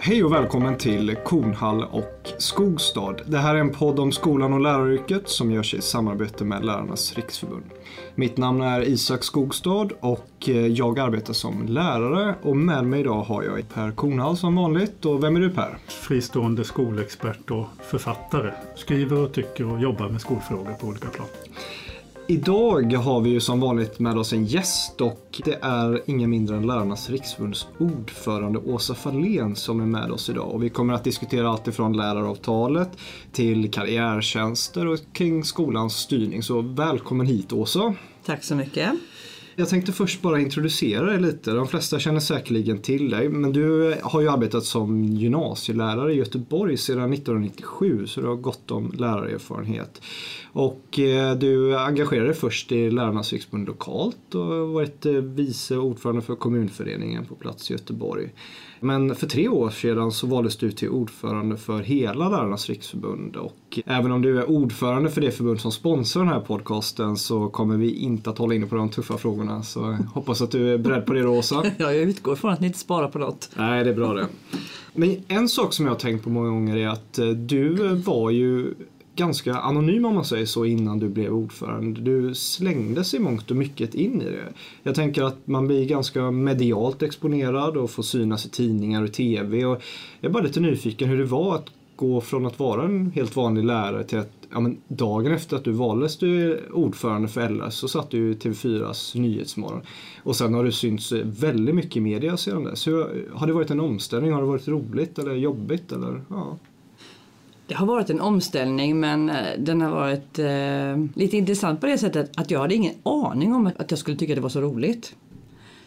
Hej och välkommen till Kornhall och Skogstad. Det här är en podd om skolan och läraryrket som görs i samarbete med Lärarnas Riksförbund. Mitt namn är Isak Skogstad och eh, jag arbetar som lärare och med mig idag har jag Per Kornhall som vanligt. Och vem är du Per? Fristående skolexpert och författare. Skriver och tycker och jobbar med skolfrågor på olika plan. Idag har vi ju som vanligt med oss en gäst och det är ingen mindre än Lärarnas Riksförbunds ordförande Åsa Fahlén som är med oss idag. Och vi kommer att diskutera allt ifrån läraravtalet till karriärtjänster och kring skolans styrning. Så välkommen hit Åsa! Tack så mycket! Jag tänkte först bara introducera dig lite. De flesta känner säkerligen till dig men du har ju arbetat som gymnasielärare i Göteborg sedan 1997 så du har gott om lärarerfarenhet. Och eh, du engagerade dig först i Lärarnas riksförbund lokalt och har varit eh, vice ordförande för kommunföreningen på plats i Göteborg. Men för tre år sedan så valdes du till ordförande för hela Lärarnas riksförbund och även om du är ordförande för det förbund som sponsrar den här podcasten så kommer vi inte att hålla inne på de tuffa frågorna så hoppas att du är beredd på det då Åsa. Ja, jag utgår från att ni inte sparar på något. Nej, det är bra det. Men en sak som jag har tänkt på många gånger är att eh, du var ju ganska anonym om man säger så innan du blev ordförande. Du slängdes i mångt och mycket in i det. Jag tänker att man blir ganska medialt exponerad och får synas i tidningar och TV. Och jag är bara lite nyfiken hur det var att gå från att vara en helt vanlig lärare till att ja, men dagen efter att du valdes du ordförande för LS så satt du i TV4s Nyhetsmorgon. Och sen har du synts väldigt mycket i media sedan dess. Hur, har det varit en omställning? Har det varit roligt eller jobbigt? Eller, ja. Det har varit en omställning men eh, den har varit eh, lite intressant på det sättet att jag hade ingen aning om att jag skulle tycka det var så roligt.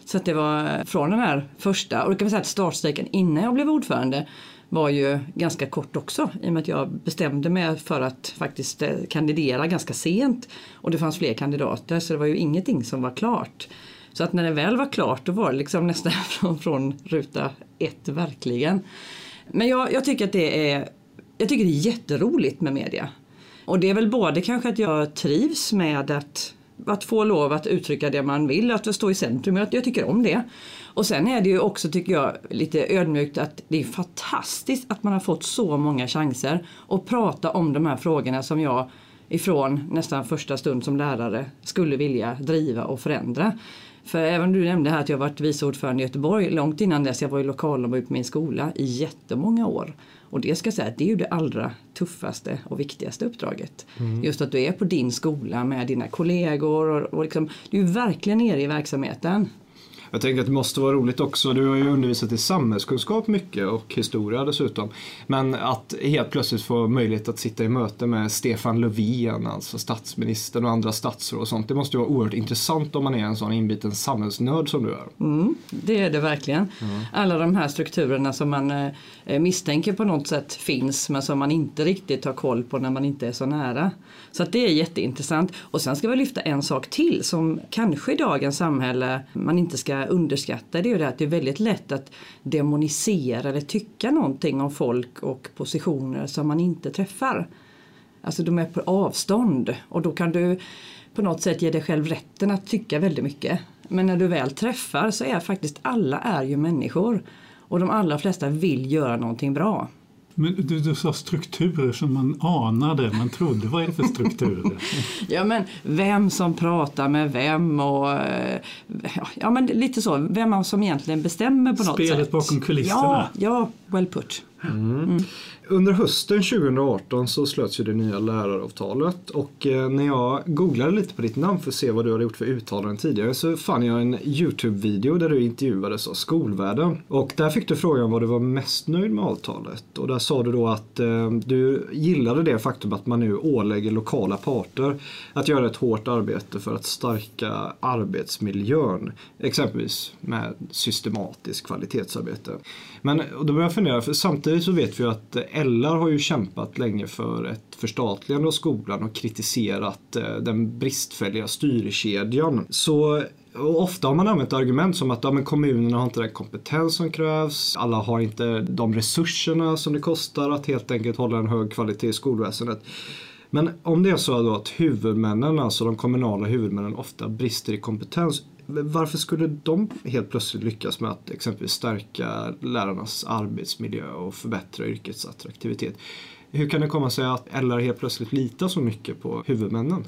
Så att det var eh, från den här första, och det kan man säga att startstrejken innan jag blev ordförande var ju ganska kort också i och med att jag bestämde mig för att faktiskt eh, kandidera ganska sent och det fanns fler kandidater så det var ju ingenting som var klart. Så att när det väl var klart då var det liksom nästan från, från ruta ett verkligen. Men jag, jag tycker att det är jag tycker det är jätteroligt med media. Och det är väl både kanske att jag trivs med att, att få lov att uttrycka det man vill, att stå i centrum. Jag, jag tycker om det. Och sen är det ju också, tycker jag, lite ödmjukt att det är fantastiskt att man har fått så många chanser att prata om de här frågorna som jag ifrån nästan första stund som lärare skulle vilja driva och förändra. För även du nämnde här att jag varit vice ordförande i Göteborg långt innan dess. Jag var ju lokalombud på min skola i jättemånga år. Och det ska jag säga att det är ju det allra tuffaste och viktigaste uppdraget. Mm. Just att du är på din skola med dina kollegor och, och liksom, du är verkligen nere i verksamheten. Jag tänker att det måste vara roligt också. Du har ju undervisat i samhällskunskap mycket och historia dessutom. Men att helt plötsligt få möjlighet att sitta i möte med Stefan Löfven, alltså statsministern och andra statsråd och sånt. Det måste ju vara oerhört intressant om man är en sån inbiten samhällsnörd som du är. Mm, det är det verkligen. Mm. Alla de här strukturerna som man eh, Eh, misstänker på något sätt finns men som man inte riktigt har koll på när man inte är så nära. Så att det är jätteintressant. Och sen ska vi lyfta en sak till som kanske i dagens samhälle man inte ska underskatta det är ju det att det är väldigt lätt att demonisera eller tycka någonting om folk och positioner som man inte träffar. Alltså de är på avstånd och då kan du på något sätt ge dig själv rätten att tycka väldigt mycket. Men när du väl träffar så är faktiskt alla är ju människor och de allra flesta vill göra någonting bra. Men du, du sa strukturer som man anade, man trodde. Vad är det för strukturer? ja men vem som pratar med vem och eh, ja men lite så, vem som egentligen bestämmer på något Spelet sätt. Spelet bakom kulisserna. Ja, ja well put. Mm. Mm. Under hösten 2018 så slöts ju det nya läraravtalet och eh, när jag googlade lite på ditt namn för att se vad du hade gjort för uttalanden tidigare så fann jag en Youtube-video där du intervjuades av skolvärlden. Och där fick du frågan vad du var mest nöjd med avtalet och där sa du då att eh, du gillade det faktum att man nu ålägger lokala parter att göra ett hårt arbete för att stärka arbetsmiljön. Exempelvis med systematiskt kvalitetsarbete. Men då börjar jag fundera, för samtidigt så vet vi ju att LR har ju kämpat länge för ett förstatligande av skolan och kritiserat eh, den bristfälliga styrkedjan. Så och ofta har man använt argument som att ja, men kommunerna har inte den kompetens som krävs, alla har inte de resurserna som det kostar att helt enkelt hålla en hög kvalitet i skolväsendet. Men om det är så då att huvudmännen, alltså de kommunala huvudmännen ofta brister i kompetens, varför skulle de helt plötsligt lyckas med att exempelvis stärka lärarnas arbetsmiljö och förbättra yrkets attraktivitet? Hur kan det komma sig att LR helt plötsligt litar så mycket på huvudmännen?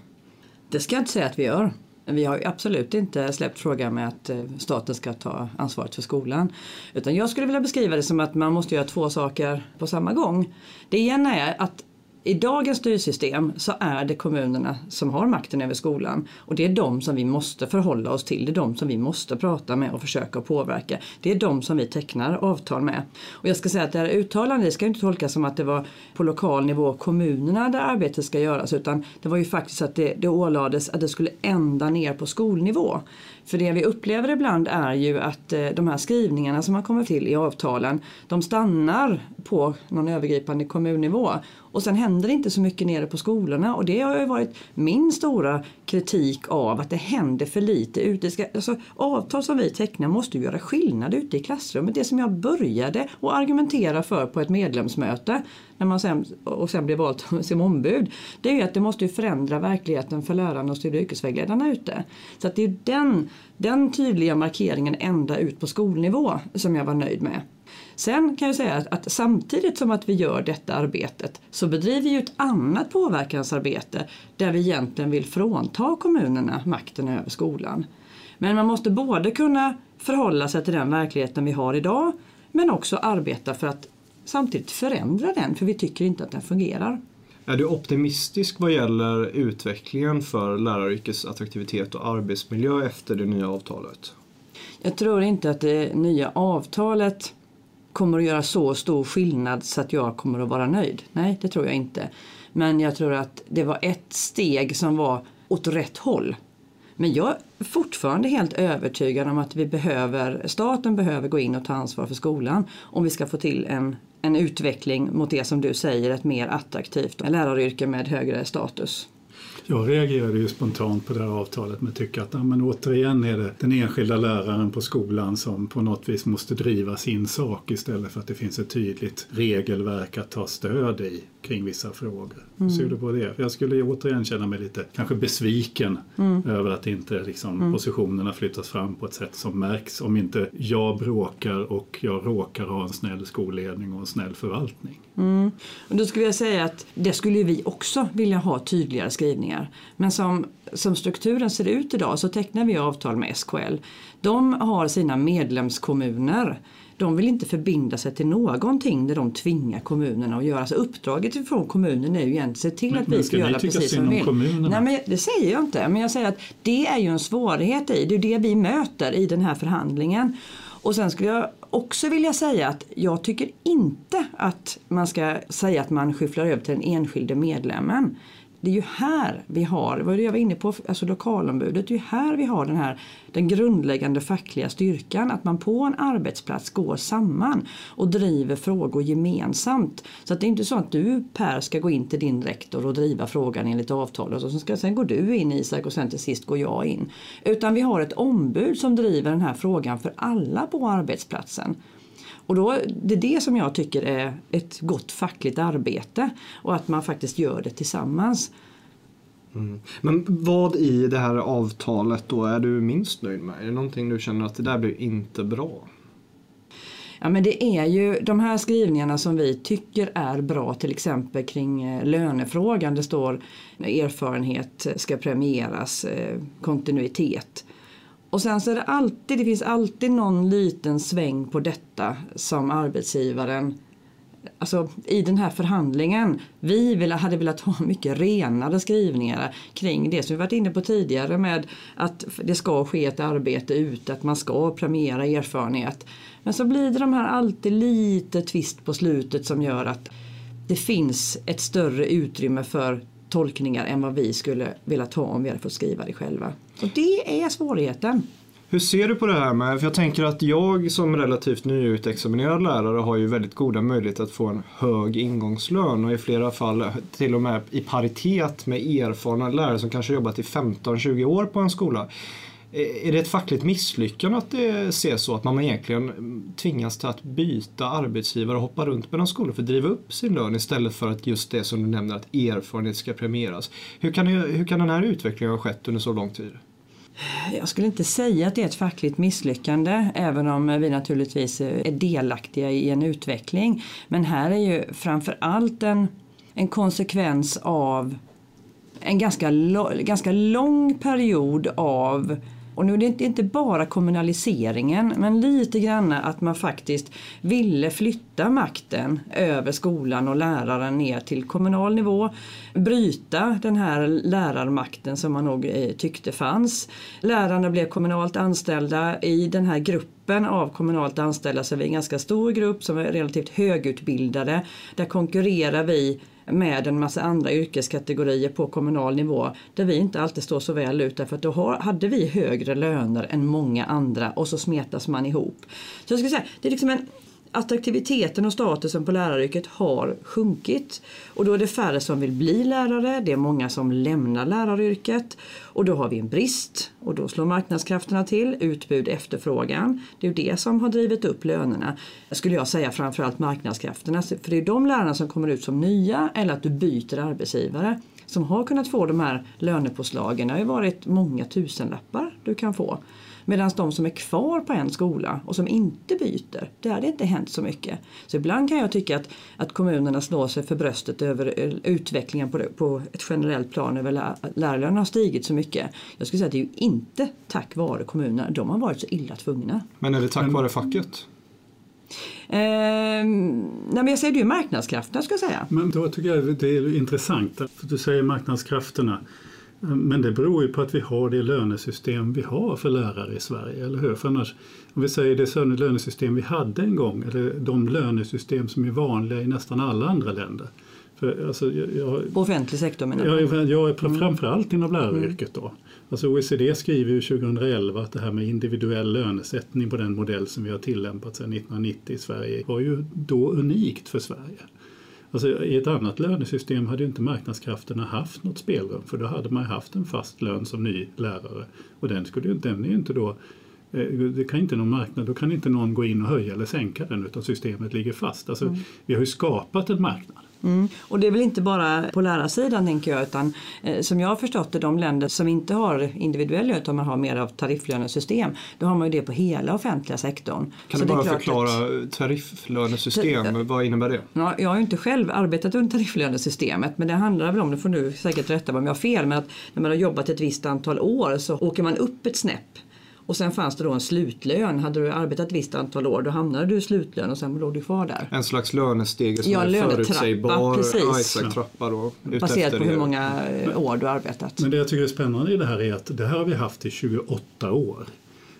Det ska jag inte säga att vi gör. Vi har absolut inte släppt frågan med att eh, staten ska ta ansvaret för skolan. Utan jag skulle vilja beskriva det som att man måste göra två saker på samma gång. Det ena är att i dagens styrsystem så är det kommunerna som har makten över skolan och det är de som vi måste förhålla oss till. Det är de som vi måste prata med och försöka påverka. Det är de som vi tecknar avtal med. Och jag ska säga att det här uttalandet ska inte tolkas som att det var på lokal nivå kommunerna där arbetet ska göras utan det var ju faktiskt att det, det ålades att det skulle ända ner på skolnivå. För det vi upplever ibland är ju att eh, de här skrivningarna som har kommit till i avtalen de stannar på någon övergripande kommunnivå och sen händer det inte så mycket nere på skolorna och det har ju varit min stora kritik av att det händer för lite ute. Alltså, avtal som vi tecknar måste ju göra skillnad ute i klassrummet. Det som jag började att argumentera för på ett medlemsmöte när man sen, och sen blir vald som ombud. Det är ju att det måste ju förändra verkligheten för lärarna och studie och yrkesvägledarna ute. Så att det är den, den tydliga markeringen ända ut på skolnivå som jag var nöjd med. Sen kan jag säga att, att, samtidigt som att vi gör detta arbetet så bedriver vi ett annat påverkansarbete där vi egentligen vill frånta kommunerna makten över skolan. Men man måste både kunna förhålla sig till den verkligheten vi har idag men också arbeta för att samtidigt förändra den för vi tycker inte att den fungerar. Är du optimistisk vad gäller utvecklingen för läraryrkets attraktivitet och arbetsmiljö efter det nya avtalet? Jag tror inte att det nya avtalet kommer att göra så stor skillnad så att jag kommer att vara nöjd. Nej, det tror jag inte. Men jag tror att det var ett steg som var åt rätt håll. Men jag är fortfarande helt övertygad om att vi behöver, staten behöver gå in och ta ansvar för skolan om vi ska få till en, en utveckling mot det som du säger, ett mer attraktivt läraryrke med högre status. Jag reagerade ju spontant på det här avtalet med att tycka att ja, men återigen är det den enskilda läraren på skolan som på något vis måste driva sin sak istället för att det finns ett tydligt regelverk att ta stöd i kring vissa frågor. Hur ser du på det? jag skulle återigen känna mig lite kanske besviken mm. över att inte liksom, mm. positionerna flyttas fram på ett sätt som märks om inte jag bråkar och jag råkar ha en snäll skolledning och en snäll förvaltning. Mm. Då skulle jag säga att det skulle vi också vilja ha tydligare skrivningar. Men som, som strukturen ser ut idag så tecknar vi avtal med SKL. De har sina medlemskommuner de vill inte förbinda sig till någonting där de tvingar kommunerna att göra. Så uppdraget från kommunen är ju egentligen att se till att vi ska göra precis som vi vill. Nej, men det säger jag inte, men jag säger att det är ju en svårighet i, det är det vi möter i den här förhandlingen. Och sen skulle jag också vilja säga att jag tycker inte att man ska säga att man skyfflar över till den enskilde medlemmen det är ju här vi har, vad jag var inne på, alltså lokalombudet, det är ju här vi har den här den grundläggande fackliga styrkan, att man på en arbetsplats går samman och driver frågor gemensamt. Så att det är inte så att du Per ska gå in till din rektor och driva frågan enligt avtalet och så ska, sen går du in Isak och sen till sist går jag in. Utan vi har ett ombud som driver den här frågan för alla på arbetsplatsen. Och då, det är det som jag tycker är ett gott fackligt arbete och att man faktiskt gör det tillsammans. Mm. Men vad i det här avtalet då är du minst nöjd med? Är det någonting du känner att det där blir inte bra? Ja men det är ju de här skrivningarna som vi tycker är bra till exempel kring eh, lönefrågan. Det står erfarenhet ska premieras, eh, kontinuitet. Och sen så är det alltid, det finns alltid någon liten sväng på detta som arbetsgivaren Alltså i den här förhandlingen, vi vill, hade velat ha mycket renare skrivningar kring det som vi varit inne på tidigare med att det ska ske ett arbete ute, att man ska premiera erfarenhet. Men så blir det de här alltid lite twist på slutet som gör att det finns ett större utrymme för tolkningar än vad vi skulle vilja ta om vi hade fått skriva det själva. Så det är svårigheten. Hur ser du på det här med, för jag tänker att jag som relativt nyutexaminerad lärare har ju väldigt goda möjligheter att få en hög ingångslön och i flera fall till och med i paritet med erfarna lärare som kanske jobbat i 15-20 år på en skola. Är det ett fackligt misslyckande att det ses så att man egentligen tvingas till att byta arbetsgivare och hoppa runt mellan skolor för att driva upp sin lön istället för att just det som du nämner att erfarenhet ska premieras? Hur kan, hur kan den här utvecklingen ha skett under så lång tid? Jag skulle inte säga att det är ett fackligt misslyckande även om vi naturligtvis är delaktiga i en utveckling. Men här är ju framför allt en, en konsekvens av en ganska, ganska lång period av och nu är det inte bara kommunaliseringen men lite grann att man faktiskt ville flytta makten över skolan och läraren ner till kommunal nivå. Bryta den här lärarmakten som man nog eh, tyckte fanns. Lärarna blev kommunalt anställda i den här gruppen av kommunalt anställda så vi är en ganska stor grupp som är relativt högutbildade. Där konkurrerar vi med en massa andra yrkeskategorier på kommunal nivå där vi inte alltid står så väl ut därför att då hade vi högre löner än många andra och så smetas man ihop. Så jag skulle säga, det är liksom en attraktiviteten och statusen på läraryrket har sjunkit. Och då är det färre som vill bli lärare, det är många som lämnar läraryrket och då har vi en brist och då slår marknadskrafterna till, utbud, efterfrågan. Det är ju det som har drivit upp lönerna. Skulle jag säga framförallt marknadskrafterna, för det är de lärarna som kommer ut som nya eller att du byter arbetsgivare som har kunnat få de här lönepåslagen. Det har ju varit många tusenlappar du kan få. Medan de som är kvar på en skola och som inte byter, där har det inte hänt så mycket. Så ibland kan jag tycka att, att kommunerna slår sig för bröstet över utvecklingen på, på ett generellt plan över lär, lärarlönerna har stigit så mycket. Jag skulle säga att det är ju inte tack vare kommunerna, de har varit så illa tvungna. Men är det tack vare facket? Eh, nej men jag säger det är ju marknadskrafterna ska jag säga. Men då tycker jag det är intressant, för du säger marknadskrafterna. Men det beror ju på att vi har det lönesystem vi har för lärare i Sverige, eller hur? För annars, om vi säger det lönesystem vi hade en gång, eller de lönesystem som är vanliga i nästan alla andra länder. För, alltså, jag, på offentlig sektor menar du? Jag, jag är mm. framförallt inom läraryrket då. Alltså OECD skriver ju 2011 att det här med individuell lönesättning på den modell som vi har tillämpat sedan 1990 i Sverige var ju då unikt för Sverige. Alltså, I ett annat lönesystem hade inte marknadskrafterna haft något spelrum för då hade man haft en fast lön som ny lärare och den, skulle, den är ju inte då eh, det kan inte någon marknad, då kan inte någon gå in och höja eller sänka den utan systemet ligger fast. Alltså, mm. Vi har ju skapat en marknad. Mm. Och det är väl inte bara på lärarsidan tänker jag utan eh, som jag har förstått det de länder som inte har individuell lön utan man har mer av tarifflönesystem då har man ju det på hela offentliga sektorn. Kan Så du bara förklara att, tarifflönesystem, vad innebär det? Ja, jag har ju inte själv arbetat under tarifflönesystemet men det handlar väl om, det får du säkert rätta mig om jag har fel, men att när man har jobbat ett visst antal år så åker man upp ett snäpp och sen fanns det då en slutlön. Hade du arbetat ett visst antal år då hamnade du i slutlön och sen låg du kvar där. En slags lönestege som ja, är förutsägbar. Precis. Ja, exakt, trappa då, Baserat på hur många år du har arbetat. Men det jag tycker är spännande i det här är att det här har vi haft i 28 år.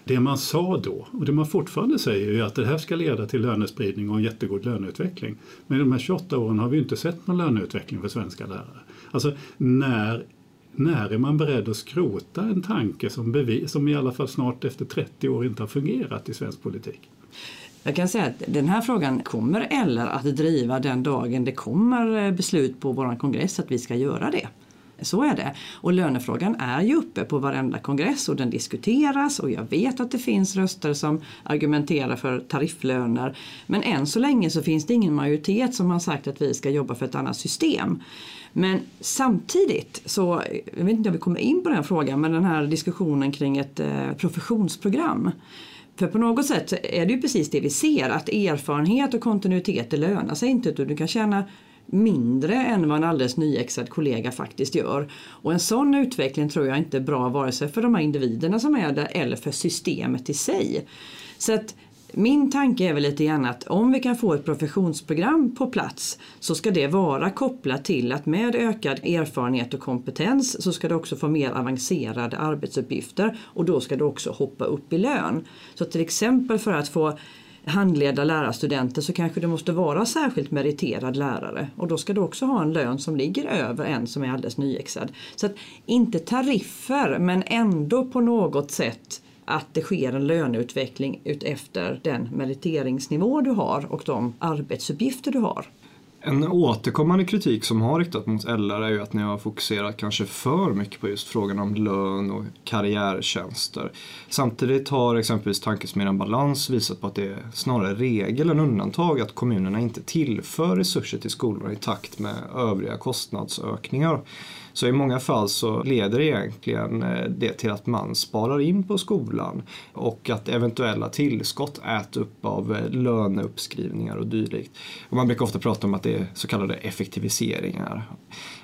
Det man sa då, och det man fortfarande säger, är att det här ska leda till lönespridning och en jättegod löneutveckling. Men i de här 28 åren har vi inte sett någon löneutveckling för svenska lärare. Alltså när när är man beredd att skrota en tanke som, bevis, som i alla fall snart efter 30 år inte har fungerat i svensk politik? Jag kan säga att den här frågan kommer eller att driva den dagen det kommer eh, beslut på vår kongress att vi ska göra det. Så är det. Och lönefrågan är ju uppe på varenda kongress och den diskuteras och jag vet att det finns röster som argumenterar för tarifflöner. Men än så länge så finns det ingen majoritet som har sagt att vi ska jobba för ett annat system. Men samtidigt så, jag vet inte om vi kommer in på den här frågan, men den här diskussionen kring ett eh, professionsprogram. För på något sätt är det ju precis det vi ser, att erfarenhet och kontinuitet det lönar sig inte. Utan du kan tjäna mindre än vad en alldeles nyexad kollega faktiskt gör. Och en sån utveckling tror jag inte är bra vare sig för de här individerna som är där eller för systemet i sig. Så att min tanke är väl lite grann att om vi kan få ett professionsprogram på plats så ska det vara kopplat till att med ökad erfarenhet och kompetens så ska du också få mer avancerade arbetsuppgifter och då ska du också hoppa upp i lön. Så till exempel för att få handleda lärarstudenter så kanske du måste vara särskilt meriterad lärare och då ska du också ha en lön som ligger över en som är alldeles nyexad. Så att inte tariffer men ändå på något sätt att det sker en löneutveckling utefter den meriteringsnivå du har och de arbetsuppgifter du har. En återkommande kritik som har riktat mot LR är ju att ni har fokuserat kanske för mycket på just frågan om lön och karriärtjänster. Samtidigt har exempelvis Tankesmedjan Balans visat på att det är snarare regel än undantag att kommunerna inte tillför resurser till skolorna i takt med övriga kostnadsökningar. Så i många fall så leder egentligen eh, det till att man sparar in på skolan och att eventuella tillskott äts upp av eh, löneuppskrivningar och dylikt. Och man brukar ofta prata om att det är så kallade effektiviseringar.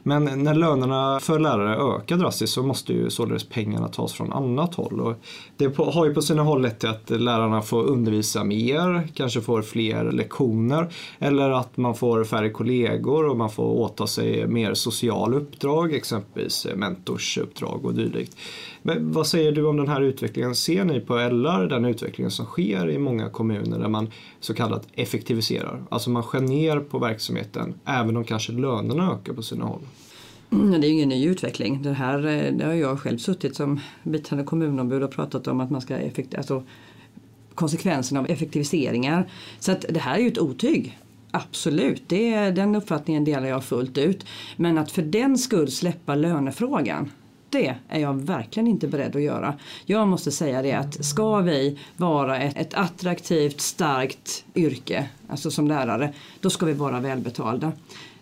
Men när lönerna för lärare ökar drastiskt så måste ju således pengarna tas från annat håll. Och det har ju på sina håll lett till att lärarna får undervisa mer, kanske får fler lektioner eller att man får färre kollegor och man får åta sig mer sociala uppdrag, exempelvis mentorsuppdrag och dylikt. Men vad säger du om den här utvecklingen? Ser ni på LR den utvecklingen som sker i många kommuner där man så kallat effektiviserar? Alltså man skär ner på verksamheten även om kanske lönerna ökar på sina håll. Det är ingen ny utveckling. Det här eh, det har jag själv suttit som biträdande kommunombud och pratat om att man ska effektivisera, alltså konsekvenserna av effektiviseringar. Så att det här är ju ett otyg. Absolut, det, den uppfattningen delar jag fullt ut. Men att för den skull släppa lönefrågan det är jag verkligen inte beredd att göra. Jag måste säga det att ska vi vara ett, ett attraktivt, starkt yrke, alltså som lärare, då ska vi vara välbetalda.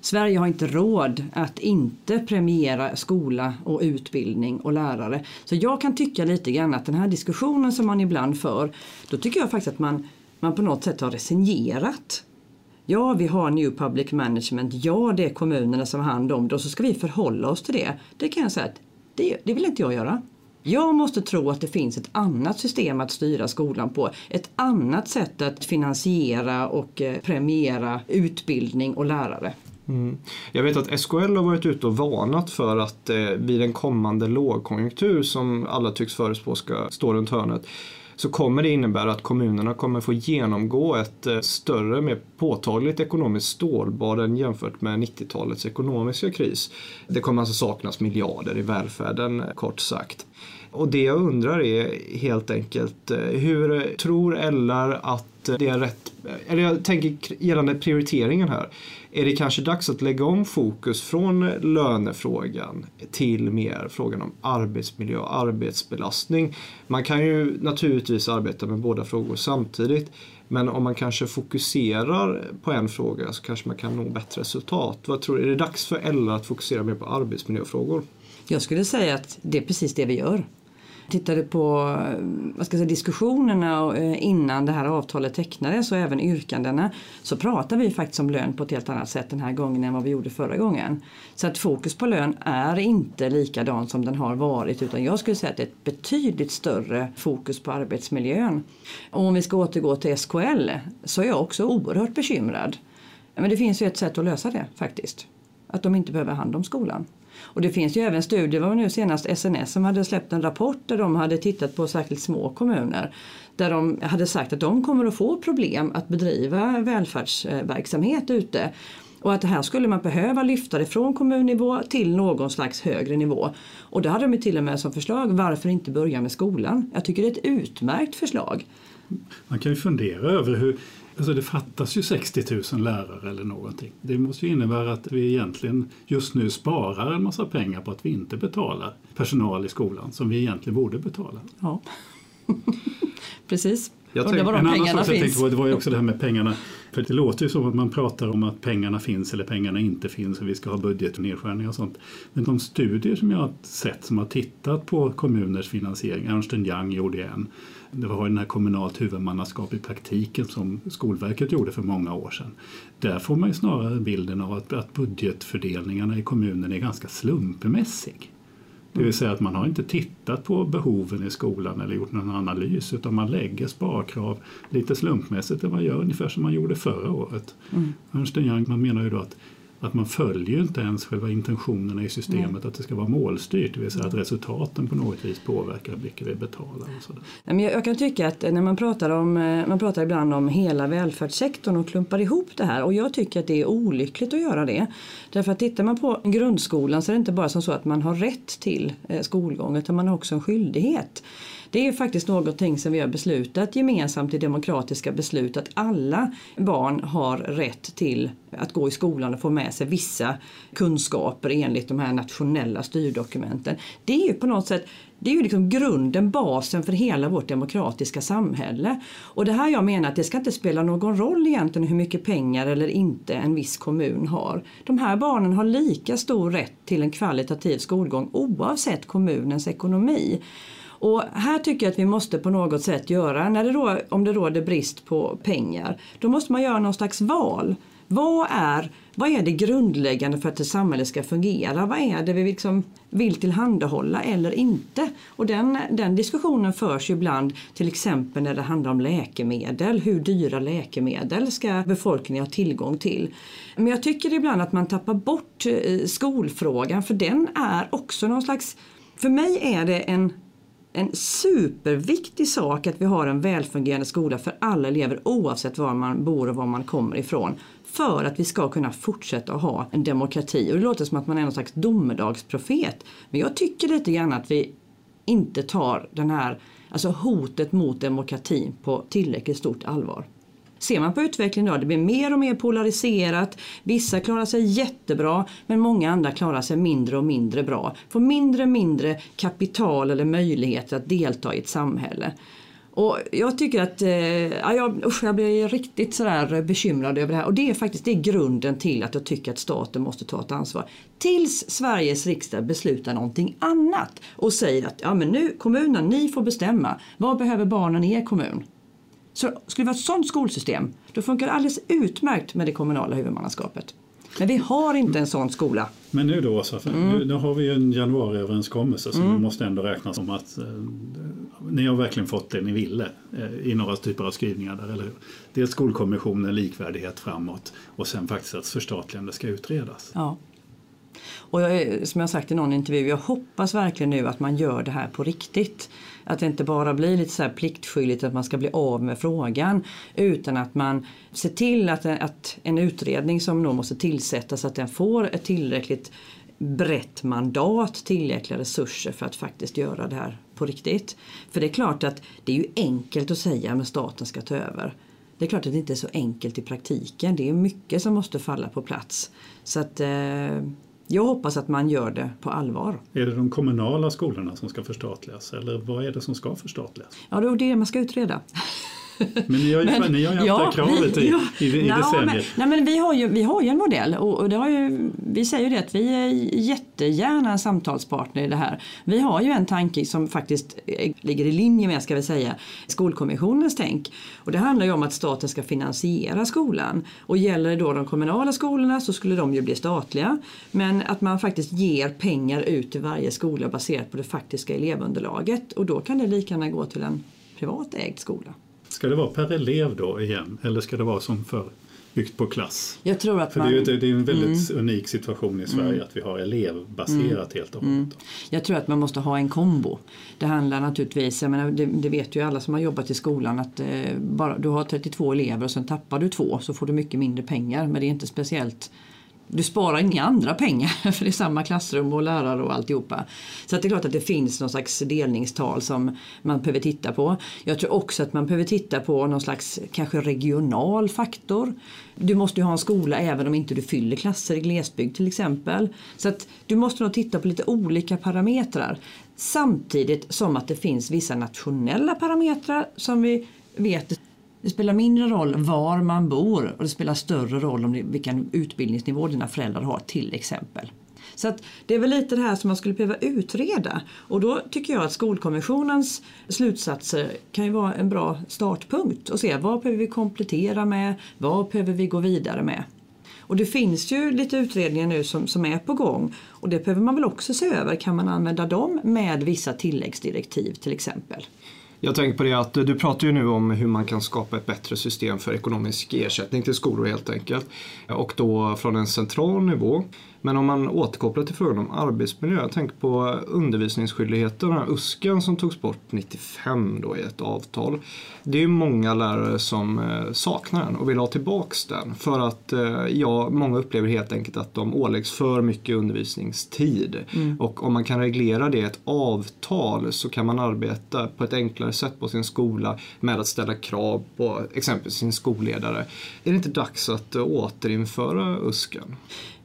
Sverige har inte råd att inte premiera skola och utbildning och lärare. Så jag kan tycka lite grann att den här diskussionen som man ibland för, då tycker jag faktiskt att man, man på något sätt har resignerat. Ja, vi har New Public Management. Ja, det är kommunerna som har hand om det och så ska vi förhålla oss till det. Det kan jag säga att det, det vill inte jag göra. Jag måste tro att det finns ett annat system att styra skolan på. Ett annat sätt att finansiera och eh, premiera utbildning och lärare. Mm. Jag vet att SKL har varit ute och varnat för att eh, vid en kommande lågkonjunktur som alla tycks förutspå ska stå runt hörnet så kommer det innebära att kommunerna kommer få genomgå ett eh, större, mer påtagligt ekonomiskt stålbad än jämfört med 90-talets ekonomiska kris. Det kommer alltså saknas miljarder i välfärden eh, kort sagt. Och det jag undrar är helt enkelt eh, hur tror LR att det är rätt, eller jag tänker gällande prioriteringen här. Är det kanske dags att lägga om fokus från lönefrågan till mer frågan om arbetsmiljö och arbetsbelastning? Man kan ju naturligtvis arbeta med båda frågor samtidigt. Men om man kanske fokuserar på en fråga så kanske man kan nå bättre resultat. Vad tror du, är det dags för LR att fokusera mer på arbetsmiljöfrågor? Jag skulle säga att det är precis det vi gör tittade på vad ska jag säga, diskussionerna eh, innan det här avtalet tecknades och även yrkandena så pratar vi faktiskt om lön på ett helt annat sätt den här gången än vad vi gjorde förra gången. Så att fokus på lön är inte likadan som den har varit utan jag skulle säga att det är ett betydligt större fokus på arbetsmiljön. Och om vi ska återgå till SKL så är jag också oerhört bekymrad. Men det finns ju ett sätt att lösa det faktiskt. Att de inte behöver hand om skolan. Och det finns ju även studier, det var nu senast SNS som hade släppt en rapport där de hade tittat på särskilt små kommuner. Där de hade sagt att de kommer att få problem att bedriva välfärdsverksamhet ute. Och att det här skulle man behöva lyfta det från kommunnivå till någon slags högre nivå. Och det hade de till och med som förslag, varför inte börja med skolan? Jag tycker det är ett utmärkt förslag. Man kan ju fundera över hur, Alltså det fattas ju 60 000 lärare eller någonting. Det måste ju innebära att vi egentligen just nu sparar en massa pengar på att vi inte betalar personal i skolan som vi egentligen borde betala. Ja, precis. Jag tänkte, var de en annan sak jag tänkte på det var ju också det här med pengarna. För det låter ju som att man pratar om att pengarna finns eller pengarna inte finns och vi ska ha budget och sånt. Men de studier som jag har sett som har tittat på kommuners finansiering, Ernst Young gjorde en, det var den här kommunalt huvudmannaskap i praktiken som Skolverket gjorde för många år sedan. Där får man ju snarare bilden av att, att budgetfördelningarna i kommunen är ganska slumpmässig. Det vill säga att man har inte tittat på behoven i skolan eller gjort någon analys utan man lägger sparkrav lite slumpmässigt. Det man gör ungefär som man gjorde förra året. Mm. Ernst Young man menar ju då att att man följer inte ens själva intentionerna i systemet Nej. att det ska vara målstyrt, det vill säga att resultaten på något vis påverkar hur mycket vi betalar. Och sådär. Men jag, kan tycka att när man pratar om, eh, man pratar ibland om hela välfärdssektorn och klumpar ihop det här och jag tycker att det är olyckligt att göra det. Därför att tittar man på grundskolan så är det inte bara som så att man har rätt till eh, skolgång utan man har också en skyldighet. Det är ju faktiskt någonting som vi har beslutat gemensamt i demokratiska beslut att alla barn har rätt till att gå i skolan och få med sig vissa kunskaper enligt de här nationella styrdokumenten. Det är ju på något sätt det är ju liksom grunden, basen för hela vårt demokratiska samhälle. Och det här jag menar att det ska inte spela någon roll egentligen hur mycket pengar eller inte en viss kommun har. De här barnen har lika stor rätt till en kvalitativ skolgång oavsett kommunens ekonomi. Och här tycker jag att vi måste på något sätt göra, när det då, om det råder brist på pengar, då måste man göra någon slags val. Vad är, vad är det grundläggande för att ett samhälle ska fungera? Vad är det vi liksom vill tillhandahålla eller inte? Och den, den diskussionen förs ju ibland till exempel när det handlar om läkemedel. Hur dyra läkemedel ska befolkningen ha tillgång till? Men jag tycker ibland att man tappar bort eh, skolfrågan för den är också någon slags för mig är det en en superviktig sak att vi har en välfungerande skola för alla elever oavsett var man bor och var man kommer ifrån. För att vi ska kunna fortsätta att ha en demokrati. Och det låter som att man är någon slags domedagsprofet. Men jag tycker lite grann att vi inte tar den här, alltså hotet mot demokratin på tillräckligt stort allvar. Ser man på utvecklingen idag, det blir mer och mer polariserat. Vissa klarar sig jättebra men många andra klarar sig mindre och mindre bra. Får mindre och mindre kapital eller möjligheter att delta i ett samhälle. Och jag tycker att, eh, ja, jag, usch, jag blir riktigt sådär bekymrad över det här och det är faktiskt det är grunden till att jag tycker att staten måste ta ett ansvar. Tills Sveriges riksdag beslutar någonting annat och säger att ja men nu kommunen, ni får bestämma. Vad behöver barnen i er kommun? Så skulle det vara ett sådant skolsystem, då funkar det alldeles utmärkt med det kommunala huvudmannaskapet. Men vi har inte en sån skola. Men nu då Åsa, mm. nu, nu, har vi ju en januariöverenskommelse som mm. måste ändå räknas som att eh, ni har verkligen fått det ni ville eh, i några typer av skrivningar där, eller hur? Dels skolkommissionen, likvärdighet framåt och sen faktiskt att förstatligande ska utredas. Ja. Och jag, som jag sagt i någon intervju, jag hoppas verkligen nu att man gör det här på riktigt. Att det inte bara blir lite så här pliktskyldigt att man ska bli av med frågan utan att man ser till att, att en utredning som nog måste tillsättas att den får ett tillräckligt brett mandat, tillräckliga resurser för att faktiskt göra det här på riktigt. För det är klart att det är ju enkelt att säga att staten ska ta över. Det är klart att det inte är så enkelt i praktiken. Det är mycket som måste falla på plats. Så att eh, jag hoppas att man gör det på allvar. Är det de kommunala skolorna som ska förstatligas eller vad är det som ska förstatligas? Ja, det är det man ska utreda. Men ni har ju, men, ni har ju haft ja, det kravet i, ja, i, i decennier. Men, nej, men vi, har ju, vi har ju en modell och, och det har ju, vi säger ju det att vi är jättegärna en samtalspartner i det här. Vi har ju en tanke som faktiskt ligger i linje med, ska vi säga, Skolkommissionens tänk. Och det handlar ju om att staten ska finansiera skolan. Och gäller det då de kommunala skolorna så skulle de ju bli statliga. Men att man faktiskt ger pengar ut till varje skola baserat på det faktiska elevunderlaget. Och då kan det lika gärna gå till en privat ägd skola. Ska det vara per elev då igen eller ska det vara som för byggt på klass? Jag tror att För man... det, är, det är en väldigt mm. unik situation i Sverige mm. att vi har elevbaserat mm. helt och hållet. Mm. Jag tror att man måste ha en kombo. Det handlar naturligtvis, jag menar, det, det vet ju alla som har jobbat i skolan att eh, bara, du har 32 elever och sen tappar du två så får du mycket mindre pengar men det är inte speciellt du sparar inga andra pengar för det är samma klassrum och lärare och alltihopa. Så att det är klart att det finns någon slags delningstal som man behöver titta på. Jag tror också att man behöver titta på någon slags kanske regional faktor. Du måste ju ha en skola även om inte du fyller klasser i glesbygd till exempel. Så att du måste nog titta på lite olika parametrar. Samtidigt som att det finns vissa nationella parametrar som vi vet det spelar mindre roll var man bor och det spelar större roll om vilken utbildningsnivå dina föräldrar har till exempel. Så att det är väl lite det här som man skulle behöva utreda och då tycker jag att Skolkommissionens slutsatser kan ju vara en bra startpunkt och se vad behöver vi komplettera med, vad behöver vi gå vidare med. Och det finns ju lite utredningar nu som, som är på gång och det behöver man väl också se över. Kan man använda dem med vissa tilläggsdirektiv till exempel? Jag tänker på det att du pratar ju nu om hur man kan skapa ett bättre system för ekonomisk ersättning till skolor helt enkelt. Och då från en central nivå. Men om man återkopplar till frågan om arbetsmiljö, jag tänker på undervisningsskyldigheten, den här USKen som togs bort 95 då i ett avtal. Det är många lärare som eh, saknar den och vill ha tillbaks den för att eh, ja, många upplever helt enkelt att de åläggs för mycket undervisningstid. Mm. Och om man kan reglera det i ett avtal så kan man arbeta på ett enklare sätt på sin skola med att ställa krav på exempelvis sin skolledare. Är det inte dags att återinföra USKen?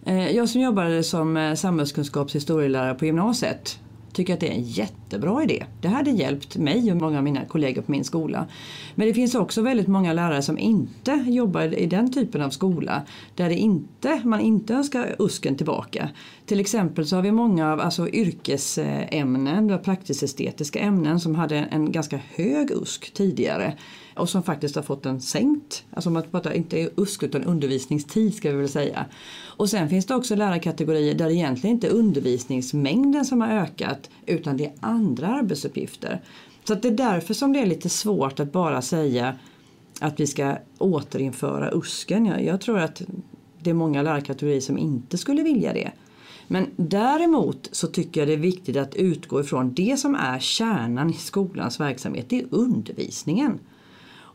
Eh, jag som jobbade som eh, samhällskunskapshistorielärare på gymnasiet tycker att det är en jättebra idé. Det hade hjälpt mig och många av mina kollegor på min skola. Men det finns också väldigt många lärare som inte jobbar i den typen av skola där det inte, man inte önskar USKen tillbaka. Till exempel så har vi många av alltså, yrkesämnen, praktiskt estetiska ämnen som hade en ganska hög USK tidigare och som faktiskt har fått en sänkt, alltså man pratar inte USK utan undervisningstid ska vi väl säga. Och sen finns det också lärarkategorier där det egentligen inte är undervisningsmängden som har ökat utan det är andra arbetsuppgifter. Så det är därför som det är lite svårt att bara säga att vi ska återinföra USKen. Jag, jag tror att det är många lärarkategorier som inte skulle vilja det. Men däremot så tycker jag det är viktigt att utgå ifrån det som är kärnan i skolans verksamhet, det är undervisningen.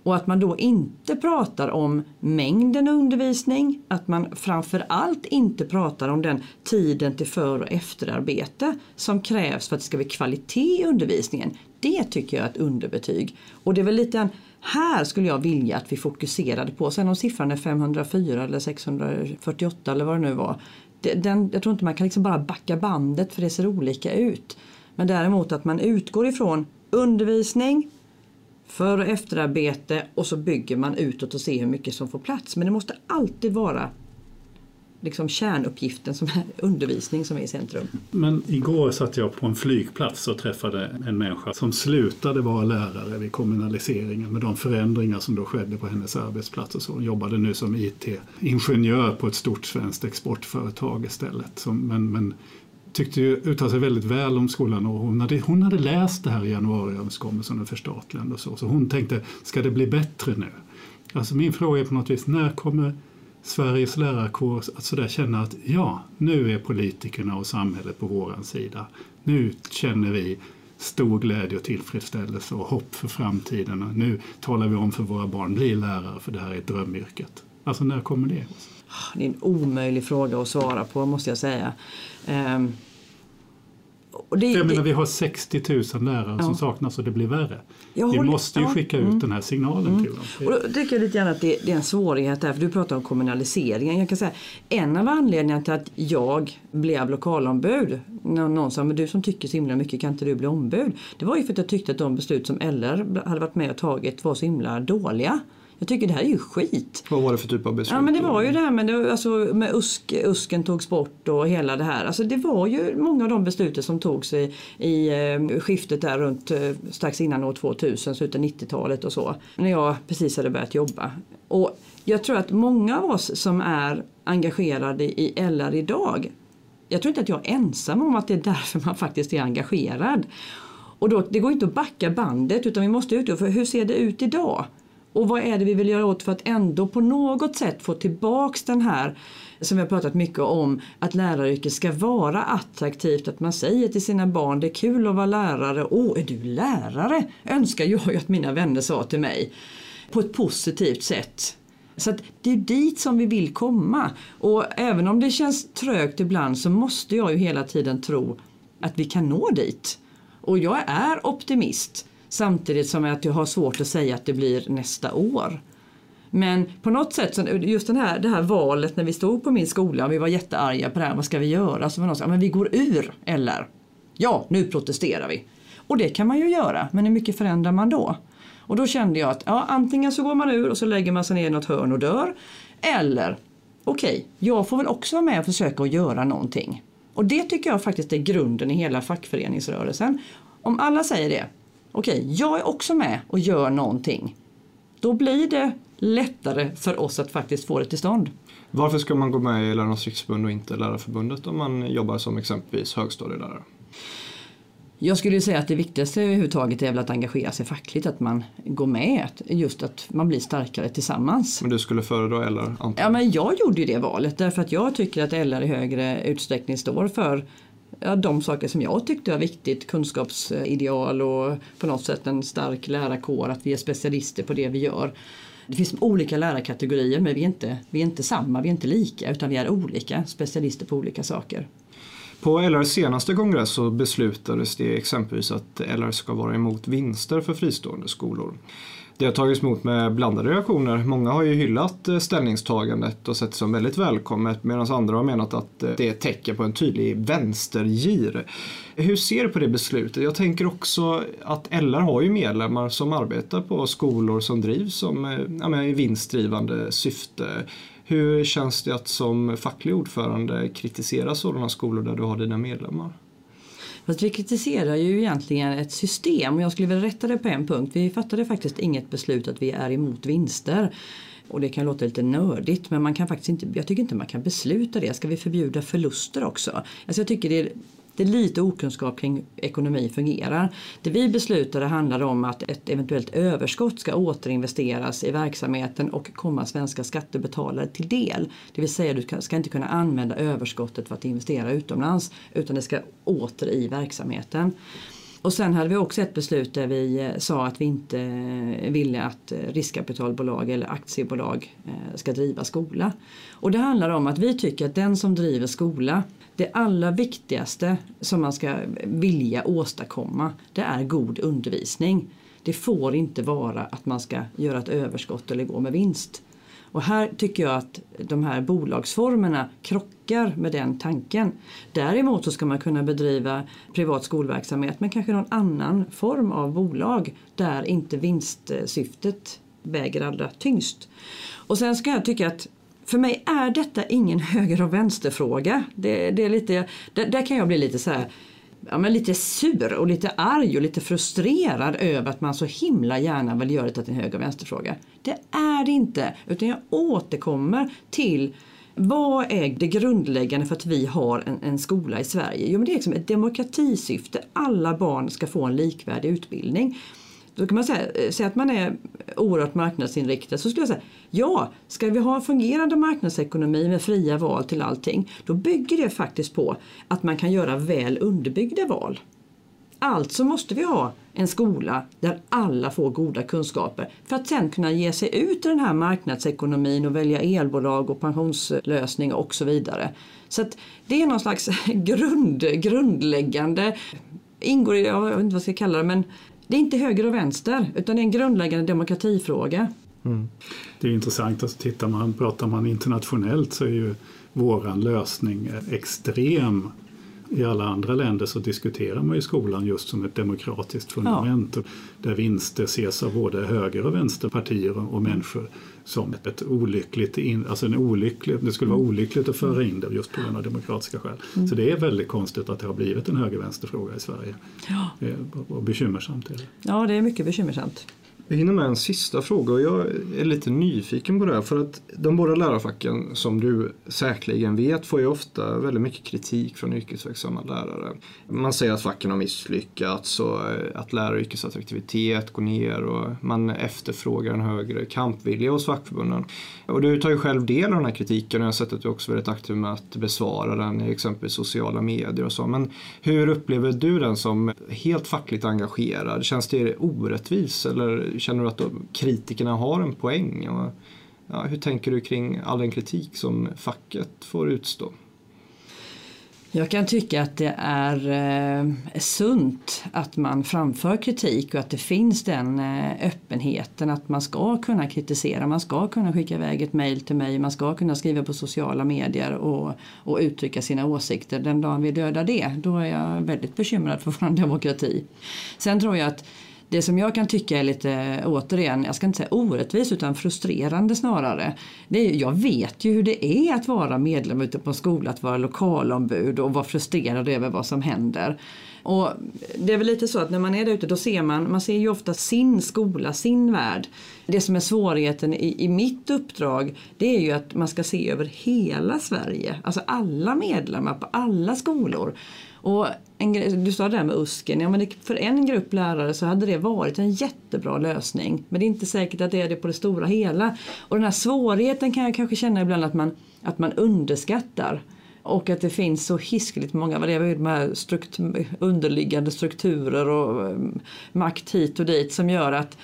Och att man då inte pratar om mängden undervisning, att man framförallt inte pratar om den tiden till för och efterarbete som krävs för att det ska bli kvalitet i undervisningen. Det tycker jag är ett underbetyg. Och det är väl lite här skulle jag vilja att vi fokuserade på. Sen om siffran är 504 eller 648 eller vad det nu var. Den, jag tror inte man kan liksom bara backa bandet för det ser olika ut. Men däremot att man utgår ifrån undervisning, för och efterarbete och så bygger man utåt och ser hur mycket som får plats. Men det måste alltid vara liksom kärnuppgiften som är undervisning som är i centrum. Men igår satt jag på en flygplats och träffade en människa som slutade vara lärare vid kommunaliseringen med de förändringar som då skedde på hennes arbetsplats. Och så. Hon jobbade nu som IT-ingenjör på ett stort svenskt exportföretag istället. men, men tyckte ju uttalade sig väldigt väl om skolan och hon hade, hon hade läst det här i januariöverenskommelsen om förstatligande och så. Så hon tänkte, ska det bli bättre nu? Alltså min fråga är på något vis, när kommer Sveriges lärarkår att sådär känna att ja, nu är politikerna och samhället på våran sida. Nu känner vi stor glädje och tillfredsställelse och hopp för framtiden. Nu talar vi om för våra barn, bli lärare för det här är drömyrket. Alltså när kommer det? Ah, det är en omöjlig fråga att svara på måste jag säga. Um, och det, jag menar, vi har 60 000 lärare ja. som saknas och det blir värre. Vi måste ju skicka ut mm. den här signalen mm. till dem. Och då tycker jag lite grann att det, det, är en svårighet där, för du pratar om kommunaliseringen. Jag kan säga, en av anledningarna till att jag blev lokalombud, när någon sa men du som tycker så himla mycket kan inte du bli ombud? Det var ju för att jag tyckte att de beslut som LR hade varit med och tagit var så himla dåliga. Jag tycker det här är ju skit. Vad var det för typ av beslut? Ja men det var ju det här med, alltså, med USK, USKen togs bort och hela det här. Alltså det var ju många av de besluten som togs i, i eh, skiftet där runt eh, strax innan år 2000, slutet av 90-talet och så. När jag precis hade börjat jobba. Och jag tror att många av oss som är engagerade i LR idag jag tror inte att jag är ensam om att det är därför man faktiskt är engagerad. Och då, det går inte att backa bandet utan vi måste utgå för hur ser det ut idag? Och vad är det vi vill göra åt för att ändå på något sätt få tillbaks den här som vi har pratat mycket om, att läraryrket ska vara attraktivt. Att man säger till sina barn, det är kul att vara lärare. Åh, är du lärare? Önskar jag ju att mina vänner sa till mig. På ett positivt sätt. Så det är dit som vi vill komma. Och även om det känns trögt ibland så måste jag ju hela tiden tro att vi kan nå dit. Och jag är optimist. Samtidigt som att jag har svårt att säga att det blir nästa år. Men på något sätt, just den här, det här valet när vi stod på min skola och vi var jättearga på det här, vad ska vi göra? Så var någon sa, men vi går ur eller? Ja, nu protesterar vi. Och det kan man ju göra, men hur mycket förändrar man då? Och då kände jag att ja, antingen så går man ur och så lägger man sig ner i något hörn och dör. Eller okej, okay, jag får väl också vara med och försöka att göra någonting. Och det tycker jag faktiskt är grunden i hela fackföreningsrörelsen. Om alla säger det, okej, okay, jag är också med och gör någonting. Då blir det lättare för oss att faktiskt få det till stånd. Varför ska man gå med i Lärarnas riksförbund och inte Lärarförbundet om man jobbar som exempelvis högstadielärare? Jag skulle säga att det viktigaste överhuvudtaget är väl att engagera sig fackligt, att man går med, just att man blir starkare tillsammans. Men du skulle föredra LR? Antagligen. Ja, men jag gjorde ju det valet därför att jag tycker att LR i högre utsträckning står för ja, de saker som jag tyckte var viktigt, kunskapsideal och på något sätt en stark lärarkår, att vi är specialister på det vi gör. Det finns olika lärarkategorier men vi är inte, vi är inte samma, vi är inte lika utan vi är olika specialister på olika saker. På LRs senaste kongress så beslutades det exempelvis att LR ska vara emot vinster för fristående skolor. Det har tagits emot med blandade reaktioner. Många har ju hyllat eh, ställningstagandet och sett det som väldigt välkommet medan andra har menat att eh, det är ett tecken på en tydlig vänstergir. Hur ser du på det beslutet? Jag tänker också att LR har ju medlemmar som arbetar på skolor som drivs som eh, ja, i vinstdrivande syfte. Hur känns det att som facklig ordförande kritisera sådana skolor där du har dina medlemmar? Fast vi kritiserar ju egentligen ett system och jag skulle vilja rätta det på en punkt. Vi fattade faktiskt inget beslut att vi är emot vinster. Och det kan låta lite nördigt men man kan faktiskt inte, jag tycker inte man kan besluta det. Ska vi förbjuda förluster också? Alltså jag tycker det är det är lite okunskap kring ekonomi fungerar. Det vi beslutade handlade om att ett eventuellt överskott ska återinvesteras i verksamheten och komma svenska skattebetalare till del. Det vill säga du ska inte kunna använda överskottet för att investera utomlands utan det ska åter i verksamheten. Och sen hade vi också ett beslut där vi eh, sa att vi inte eh, ville att eh, riskkapitalbolag eller aktiebolag ska driva skola. Och det handlar om att vi tycker att den som driver skola det allra viktigaste som man ska vilja åstadkomma det är god undervisning. Det får inte vara att man ska göra ett överskott eller gå med vinst. Och här tycker jag att de här bolagsformerna krockar med den tanken. Däremot så ska man kunna bedriva privat skolverksamhet men kanske någon annan form av bolag där inte vinstsyftet väger allra tyngst. Och sen ska jag tycka att för mig är detta ingen höger och vänsterfråga. Det, det är lite, där, där, kan jag bli lite så här, ja, men lite sur och lite arg och lite frustrerad över att man så himla gärna vill göra det till en höger och vänsterfråga. Det är det inte, utan jag återkommer till vad är det grundläggande för att vi har en, en skola i Sverige? Jo, men det är liksom ett demokratisyfte. Alla barn ska få en likvärdig utbildning. Då kan man säga, säga att man är oerhört marknadsinriktad så skulle jag säga ja, ska vi ha en fungerande marknadsekonomi med fria val till allting då bygger det faktiskt på att man kan göra väl underbyggda val. Alltså måste vi ha en skola där alla får goda kunskaper för att sen kunna ge sig ut i den här marknadsekonomin och välja elbolag och pensionslösning och så vidare. Så att det är någon slags grund, grundläggande, ingår i, jag vet inte vad jag ska kalla det, men det är inte höger och vänster utan det är en grundläggande demokratifråga. Mm. Det är intressant, alltså tittar man, pratar man internationellt så är ju våran lösning extrem. I alla andra länder så diskuterar man ju skolan just som ett demokratiskt fundament ja. där vinster ses av både höger och vänsterpartier och människor som ett olyckligt, alltså en olycklig, det skulle vara mm. olyckligt att föra in det just på grund av demokratiska skäl. Mm. Så det är väldigt konstigt att det har blivit en höger-vänster-fråga i Sverige. Ja. Och bekymmersamt är det. Ja, det är mycket bekymmersamt. Vi hinner med en sista fråga och jag är lite nyfiken på det här för att de båda lärarfacken som du säkerligen vet får ju ofta väldigt mycket kritik från yrkesverksamma lärare. Man säger att facken har misslyckats och eh, att läraryrkets attraktivitet går ner och man efterfrågar en högre kampvilja hos fackförbunden. Och du tar ju själv del av den här kritiken och jag har sett att du också är väldigt aktiv med att besvara den i exempelvis sociala medier och så. Men hur upplever du den som helt fackligt engagerad? Känns det orättvist? eller känner du att kritikerna har en poäng? Och, ja, hur tänker du kring all den kritik som facket får utstå? Jag kan tycka att det är eh, sunt att man framför kritik och att det finns den eh, öppenheten att man ska kunna kritisera, man ska kunna skicka iväg ett mejl till mig, man ska kunna skriva på sociala medier och, och uttrycka sina åsikter. Den dagen vi dödar det, då är jag väldigt bekymrad för vår demokrati. Sen tror jag att det som jag kan tycka är lite, återigen, jag ska inte säga orättvist utan frustrerande snarare. Det är, jag vet ju hur det är att vara medlem ute på en skola, att vara lokalombud och vara frustrerad över vad som händer. Och det är väl lite så att när man är där ute då ser man, man ser ju ofta sin skola, sin värld. Det som är svårigheten i, i mitt uppdrag det är ju att man ska se över hela Sverige, alltså alla medlemmar på alla skolor. Och en, du sa det där med USKen, ja, men det, för en grupp lärare så hade det varit en jättebra lösning. Men det är inte säkert att det är det på det stora hela. Och den här svårigheten kan jag kanske känna ibland att man, att man underskattar. Och att det finns så hiskeligt många, vad det är, de här struktur, underliggande strukturer och um, makt hit och dit som gör att,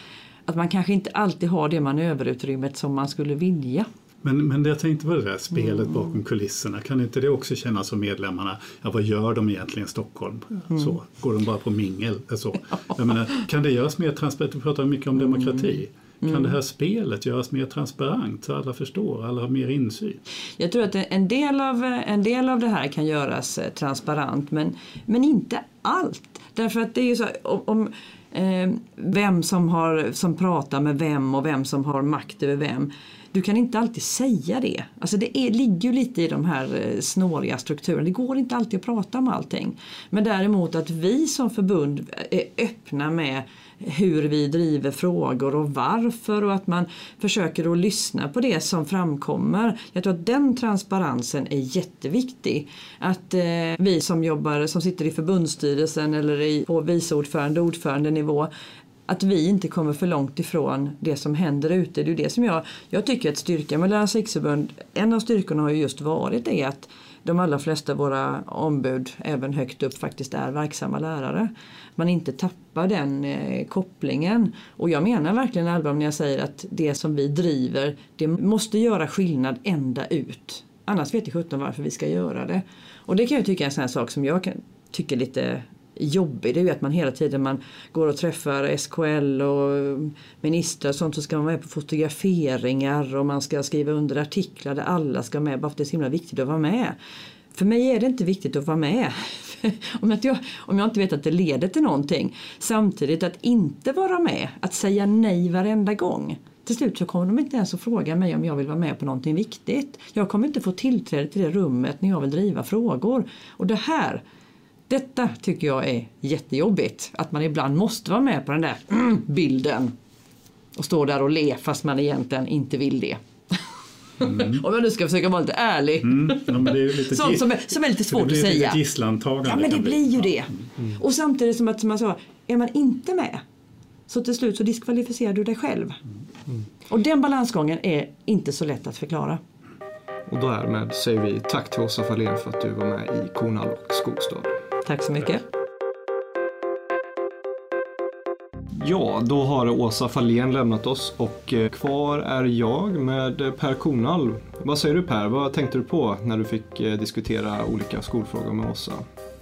att man kanske inte alltid har det manöverutrymmet som man skulle vilja. Men, men jag tänkte på det där spelet mm. bakom kulisserna. Kan inte det också kännas som medlemmarna? Ja, vad gör de egentligen i Stockholm? Mm. Så, går de bara på mingel? Så. Jag menar, kan det göras mer transparent? Vi pratar mycket om demokrati. Mm. Kan det här spelet göras mer transparent så alla förstår, alla har mer insyn? Jag tror att en del av, en del av det här kan göras eh, transparent men, men inte allt. Därför att det är ju så om, om eh, vem som, har, som pratar med vem och vem som har makt över vem du kan inte alltid säga det. Alltså det är, ligger ju lite i de här eh, snåriga strukturerna. Det går inte alltid att prata om allting. Men däremot att vi som förbund eh, är öppna med hur vi driver frågor och varför och att man försöker att lyssna på det som framkommer. Jag tror att den transparensen är jätteviktig. Att eh, vi som jobbar, som sitter i förbundsstyrelsen eller i, på vice ordförande och ordförande nivå att vi inte kommer för långt ifrån det som händer ute. Det är det som jag, jag tycker att styrkan med Lärarnas riksförbund, en av styrkorna har ju just varit det att de allra flesta av våra ombud, även högt upp, faktiskt är verksamma lärare. Man inte tappar den eh, kopplingen. Och jag menar verkligen allvar när jag säger att det som vi driver, det måste göra skillnad ända ut. Annars vet jag sjutton varför vi ska göra det. Och det kan jag tycka är en sån här sak som jag kan, tycker lite jobbig. Det är ju att man hela tiden man går och träffar SKL och ministrar och sånt så ska man vara med på fotograferingar och man ska skriva under artiklar där alla ska med bara för att det är så himla viktigt att vara med. För mig är det inte viktigt att vara med. om, jag, om jag inte vet att det leder till någonting. Samtidigt att inte vara med, att säga nej varenda gång. Till slut så kommer de inte ens att fråga mig om jag vill vara med på någonting viktigt. Jag kommer inte få tillträde till det rummet när jag vill driva frågor. Och det här detta tycker jag är jättejobbigt. Att man ibland måste vara med på den där bilden och stå där och le fast man egentligen inte vill det. Mm. Om jag nu ska försöka vara lite ärlig. Mm. Ja, lite Sånt som är, som är lite svårt att säga. Lite gisslantagande. Ja men det blir ju det. Mm. Och samtidigt som att som man sa, är man inte med så till slut så diskvalificerar du dig själv. Mm. Och den balansgången är inte så lätt att förklara. Och därmed säger vi tack till Åsa Fahlén för att du var med i Kornhall och Skogstad. Tack så mycket. Ja, då har Åsa Fahlén lämnat oss och eh, kvar är jag med Per Kornalv. Vad säger du Per, vad tänkte du på när du fick eh, diskutera olika skolfrågor med Åsa?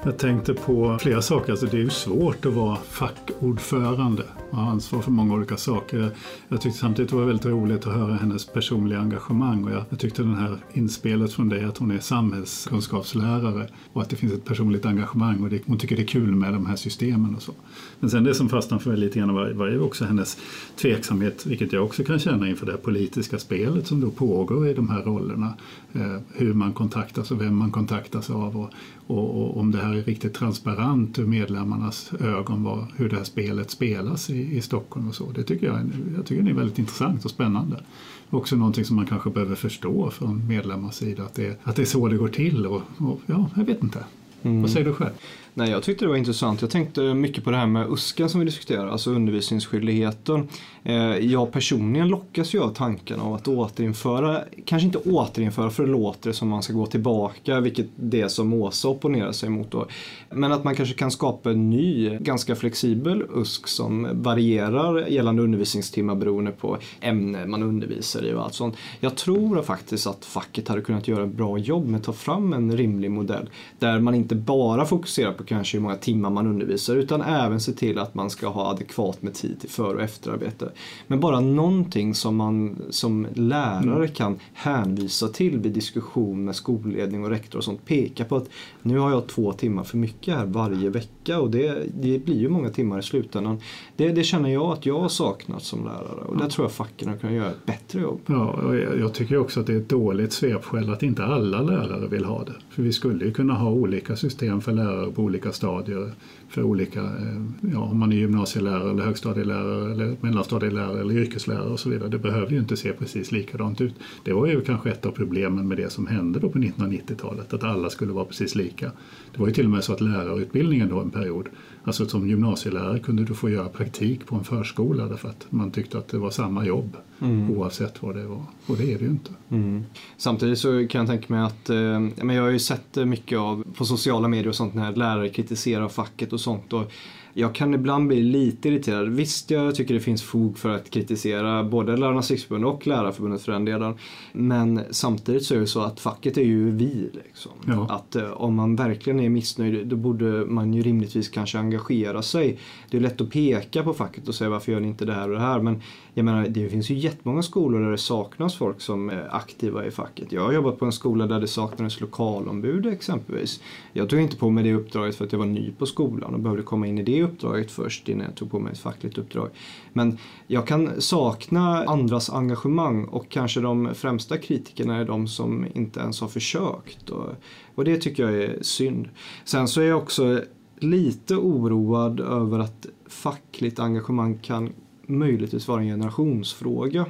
Jag tänkte på flera saker. Alltså det är ju svårt att vara fackordförande och ha ansvar för många olika saker. Jag tyckte samtidigt det var väldigt roligt att höra hennes personliga engagemang och jag, jag tyckte den här inspelet från dig att hon är samhällskunskapslärare och att det finns ett personligt engagemang och det, hon tycker det är kul med de här systemen och så. Men sen det som fastnade för mig lite grann var, var ju också hennes tveksamhet, vilket jag också kan känna inför det politiska spelet som då pågår i de här rollerna. Eh, hur man kontaktas och vem man kontaktas av och, och, och, om det här är riktigt transparent ur medlemmarnas ögon vad, hur det här spelet spelas i, i Stockholm och så. Det tycker jag, jag tycker det är väldigt intressant och spännande. Också någonting som man kanske behöver förstå från medlemmars sida att det, att det är så det går till och, och ja, jag vet inte. Mm. Vad säger du själv? Nej, jag tyckte det var intressant. Jag tänkte mycket på det här med USKA som vi diskuterar, alltså undervisningsskyldigheten. Eh, jag personligen lockas ju av tanken av att återinföra, kanske inte återinföra för det låter som man ska gå tillbaka, vilket det är som Åsa opponerar sig mot då. Men att man kanske kan skapa en ny, ganska flexibel USK som varierar gällande undervisningstimmar beroende på ämne man undervisar i och allt sånt. Jag tror faktiskt att facket hade kunnat göra ett bra jobb med att ta fram en rimlig modell där man inte bara fokuserar på kanske hur många timmar man undervisar utan även se till att man ska ha adekvat med tid till för och efterarbete. Men bara någonting som man som lärare mm. kan hänvisa till vid diskussion med skolledning och rektor och sånt. Peka på att nu har jag två timmar för mycket här varje vecka och det, det blir ju många timmar i slutändan. Det, det känner jag att jag har saknat som lärare och där tror jag facken kan göra ett bättre jobb. Ja, och jag tycker också att det är ett dåligt svepskäl att inte alla lärare vill ha det. För vi skulle ju kunna ha olika system för lärare på olika stadier för olika, eh, ja, om man är gymnasielärare eller högstadielärare eller mellanstadielärare eller yrkeslärare och så vidare. Det behöver ju inte se precis likadant ut. Det var ju kanske ett av problemen med det som hände då på 1990-talet, att alla skulle vara precis lika. Det var ju till och med så att lärarutbildningen då en period, alltså som gymnasielärare kunde du få göra praktik på en förskola därför att man tyckte att det var samma jobb mm. oavsett vad det var. Och det är det ju inte. Mm. Samtidigt så kan jag tänka mig att, eh, men jag har ju sett mycket av på sociala medier och sånt när lärare kritiserar facket och sånt. Och jag kan ibland bli lite irriterad. Visst, jag tycker det finns fog för att kritisera både Lärarnas riksförbund och Lärarförbundet för den delen. Men samtidigt så är det så att facket är ju vi. Liksom. Ja. Att eh, om man verkligen är missnöjd då borde man ju rimligtvis kanske engagera sig. Det är lätt att peka på facket och säga varför gör ni inte det här och det här. Men jag menar, det finns ju jättemånga skolor där det saknas folk som är aktiva i facket. Jag har jobbat på en skola där det saknades lokalombud exempelvis. Jag tog inte på mig det uppdraget för att jag var ny på skolan och behövde komma in i det uppdraget först innan jag tog på mig ett fackligt uppdrag. Men jag kan sakna andras engagemang och kanske de främsta kritikerna är de som inte ens har försökt. Och, och det tycker jag är synd. Sen så är jag också lite oroad över att fackligt engagemang kan möjligtvis vara en generationsfråga.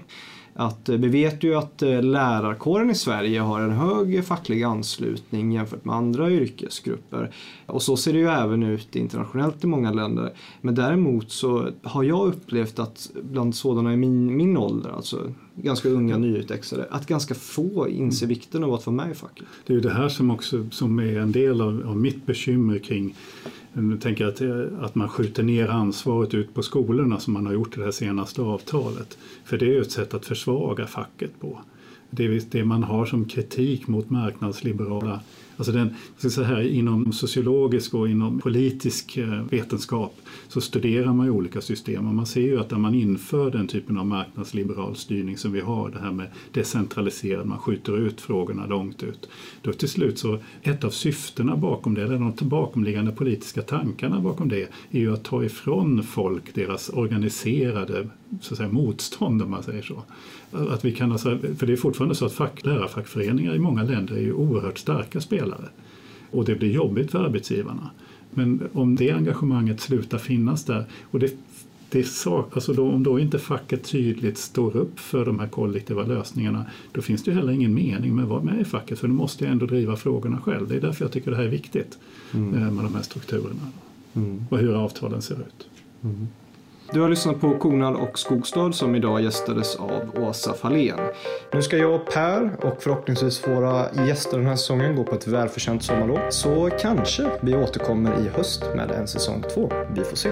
Att, eh, vi vet ju att eh, lärarkåren i Sverige har en hög facklig anslutning jämfört med andra yrkesgrupper. Och så ser det ju även ut internationellt i många länder. Men däremot så har jag upplevt att bland sådana i min, min ålder, alltså ganska unga nyutexade, att ganska få inser vikten av att vara med i facket. Det är ju det här som också som är en del av, av mitt bekymmer kring nu tänker att, att man skjuter ner ansvaret ut på skolorna som man har gjort i det här senaste avtalet. För det är ju ett sätt att försvaga facket på. Det det man har som kritik mot marknadsliberala Alltså den, så här, inom sociologisk och inom politisk eh, vetenskap så studerar man ju olika system och man ser ju att när man inför den typen av marknadsliberal styrning som vi har, det här med decentraliserad, man skjuter ut frågorna långt ut. Då till slut så, ett av syftena bakom det, eller de bakomliggande politiska tankarna bakom det, är ju att ta ifrån folk deras organiserade så att säga, motstånd om man säger så. Att vi kan alltså, för det är fortfarande så att fack, lärarfackföreningar i många länder är ju oerhört starka spelare. Och det blir jobbigt för arbetsgivarna. Men om det engagemanget slutar finnas där och det, det sak, alltså då, om då inte facket tydligt står upp för de här kollektiva lösningarna då finns det heller ingen mening med att vara med i facket för då måste jag ändå driva frågorna själv. Det är därför jag tycker det här är viktigt mm. Eh, med de här strukturerna mm. och hur avtalen ser ut. Mm. Du har lyssnat på Konal och Skogstad som idag gästades av Åsa Fahlén. Nu ska jag och Per och förhoppningsvis våra gäster den här säsongen gå på ett välförtjänt sommarlov. Så kanske vi återkommer i höst med en säsong två. Vi får se.